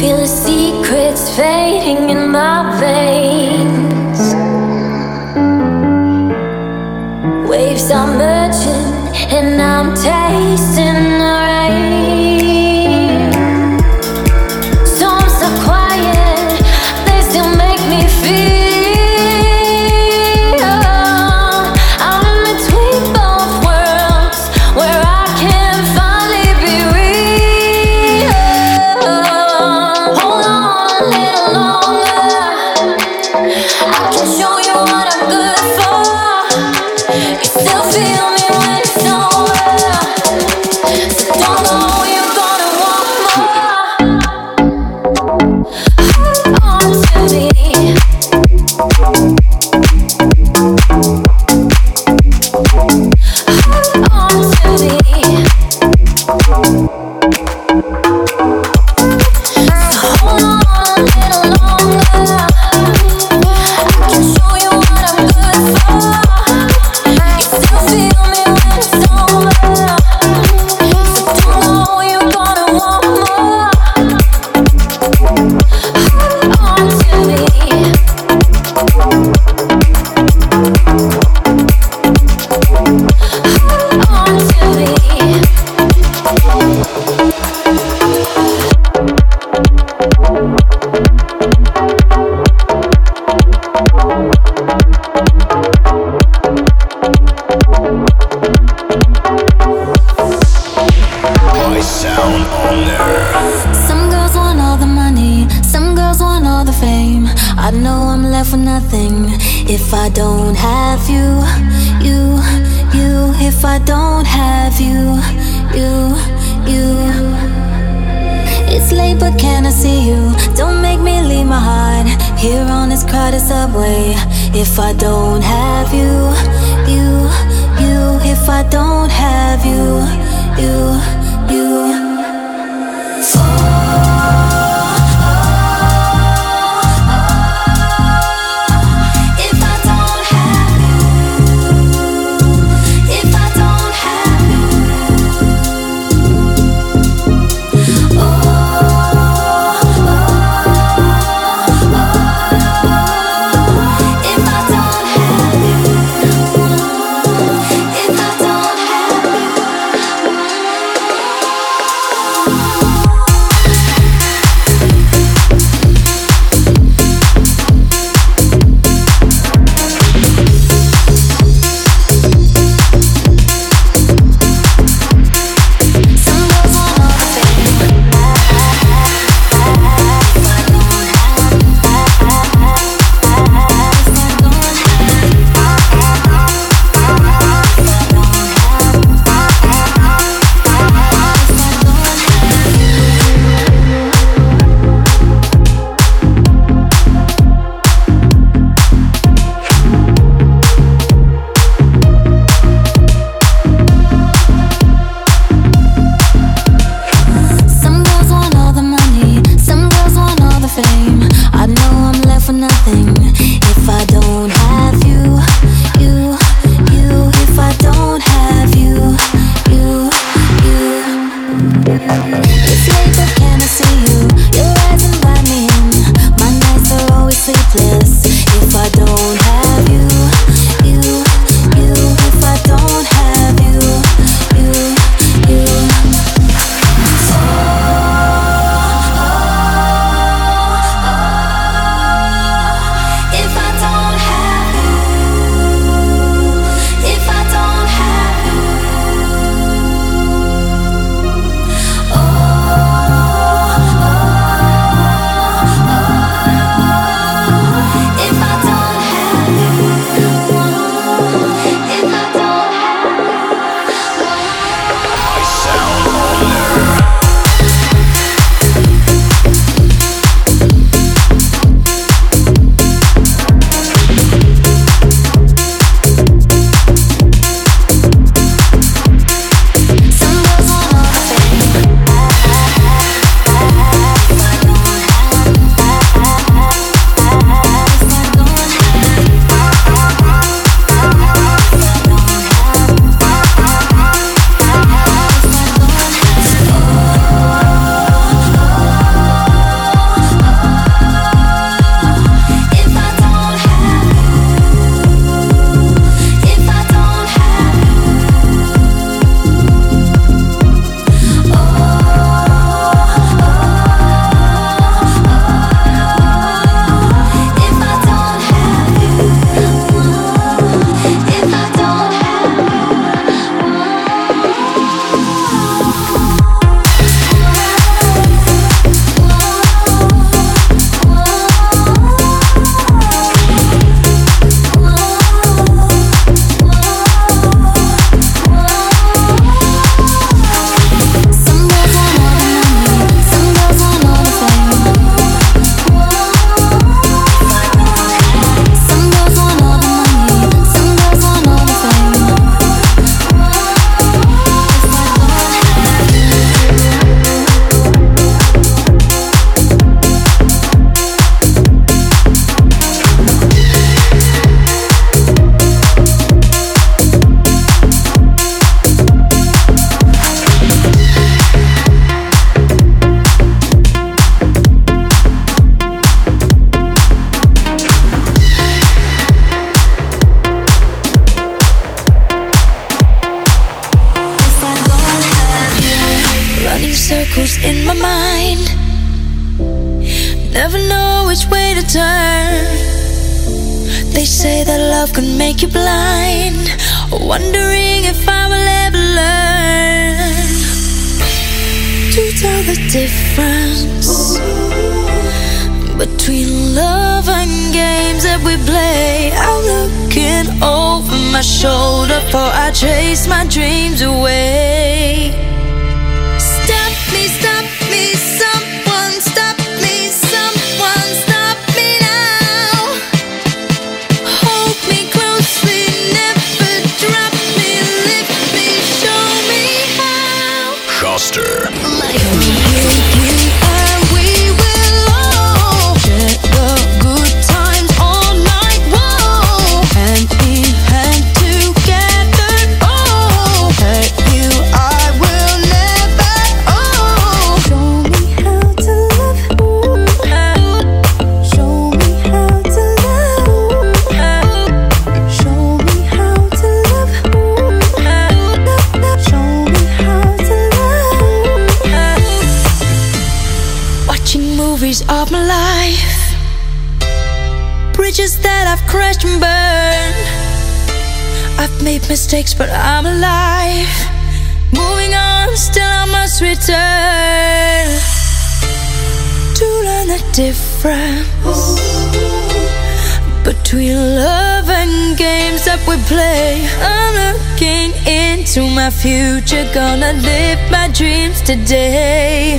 Feel the secrets fading in my veins. Waves are merging, and I'm. If I don't have you, you, you. If I don't have you, you, you. It's late, but can I see you? Don't make me leave my heart here on this crowded subway. If I don't have you, you, you. If I don't have you, you, you. movies Between love and games that we play, I'm looking over my shoulder for I chase my dreams away. Stop me, stop. Mistakes, but I'm alive. Moving on, still I must return to learn the difference between love and games that we play. I'm looking into my future, gonna live my dreams today.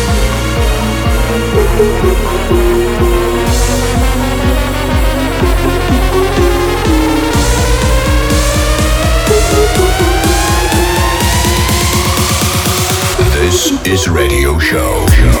is Radio Show. show.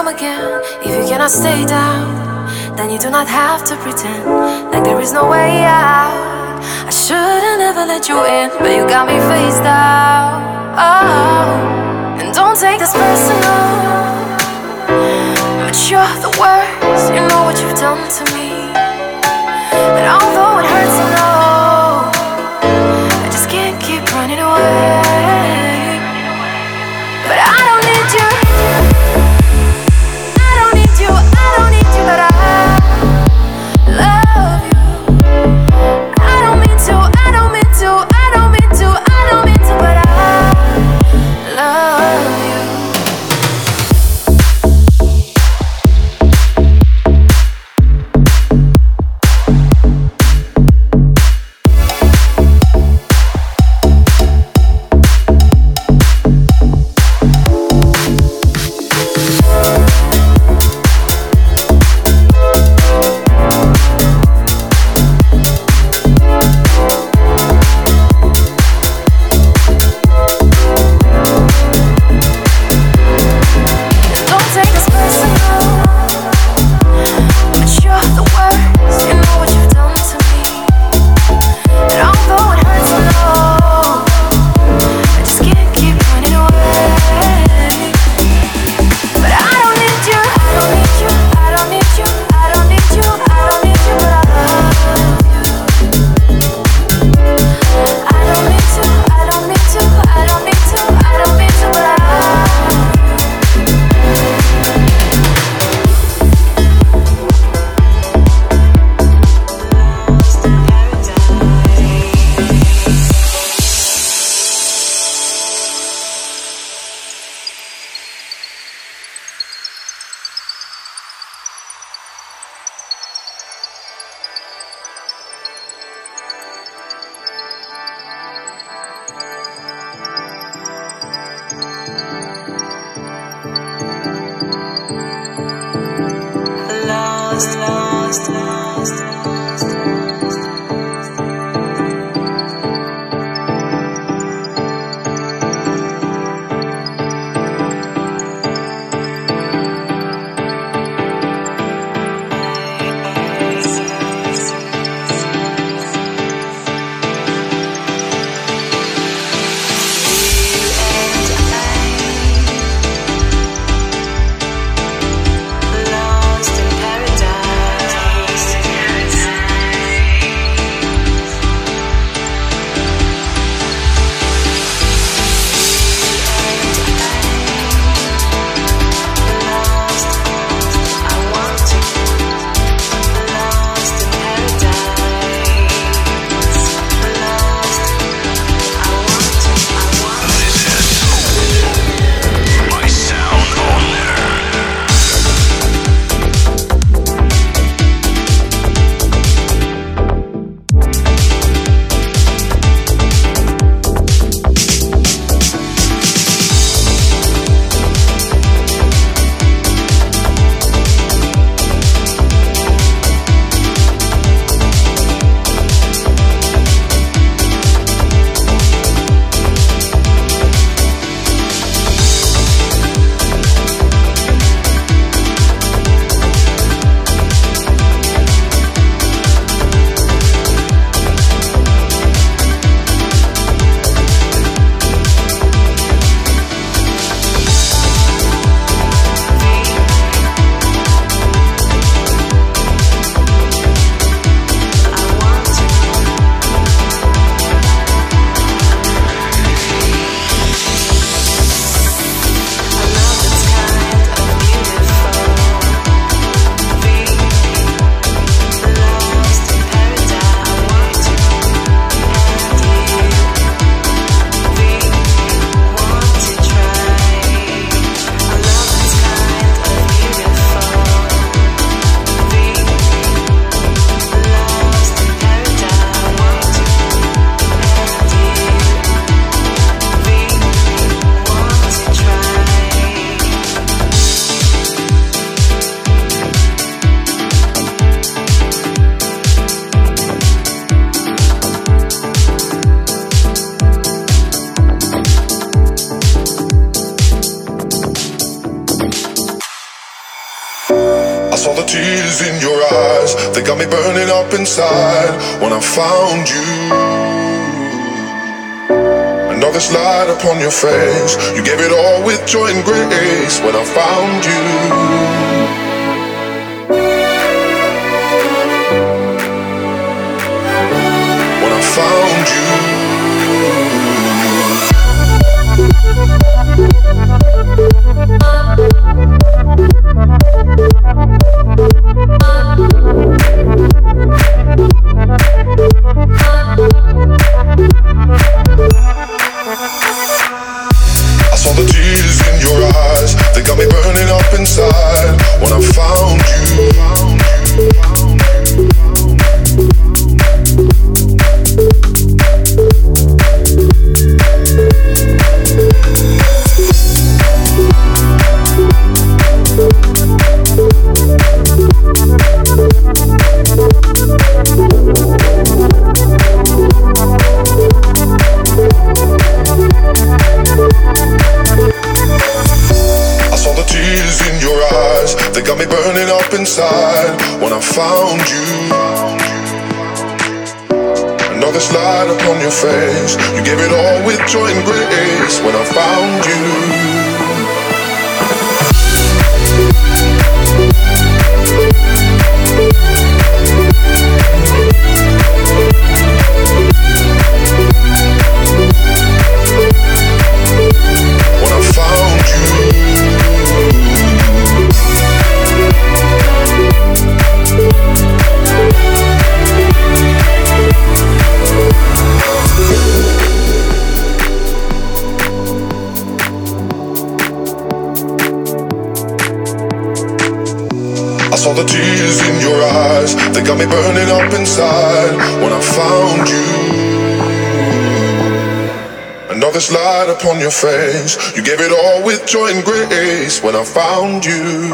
come again. If you cannot stay down, then you do not have to pretend like there is no way out. I should've never let you in, but you got me face down. Oh, and don't take this personal, but you're the worst. You know what you've done to me, and although face. You gave it all with joy and grace when I saw the tears in your eyes. They got me burning up inside when I found you. Another this light upon your face, you gave it all with joy and grace when I found you.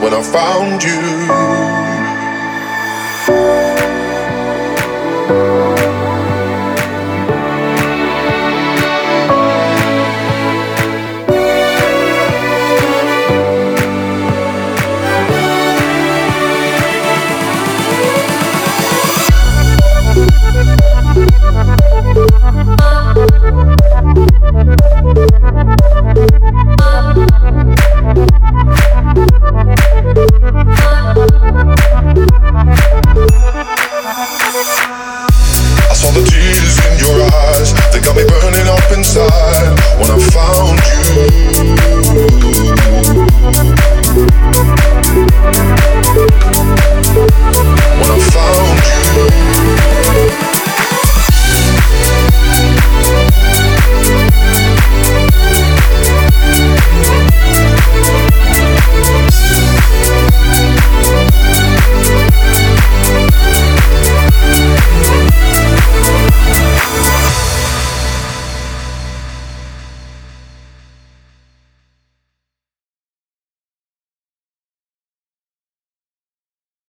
when I found you.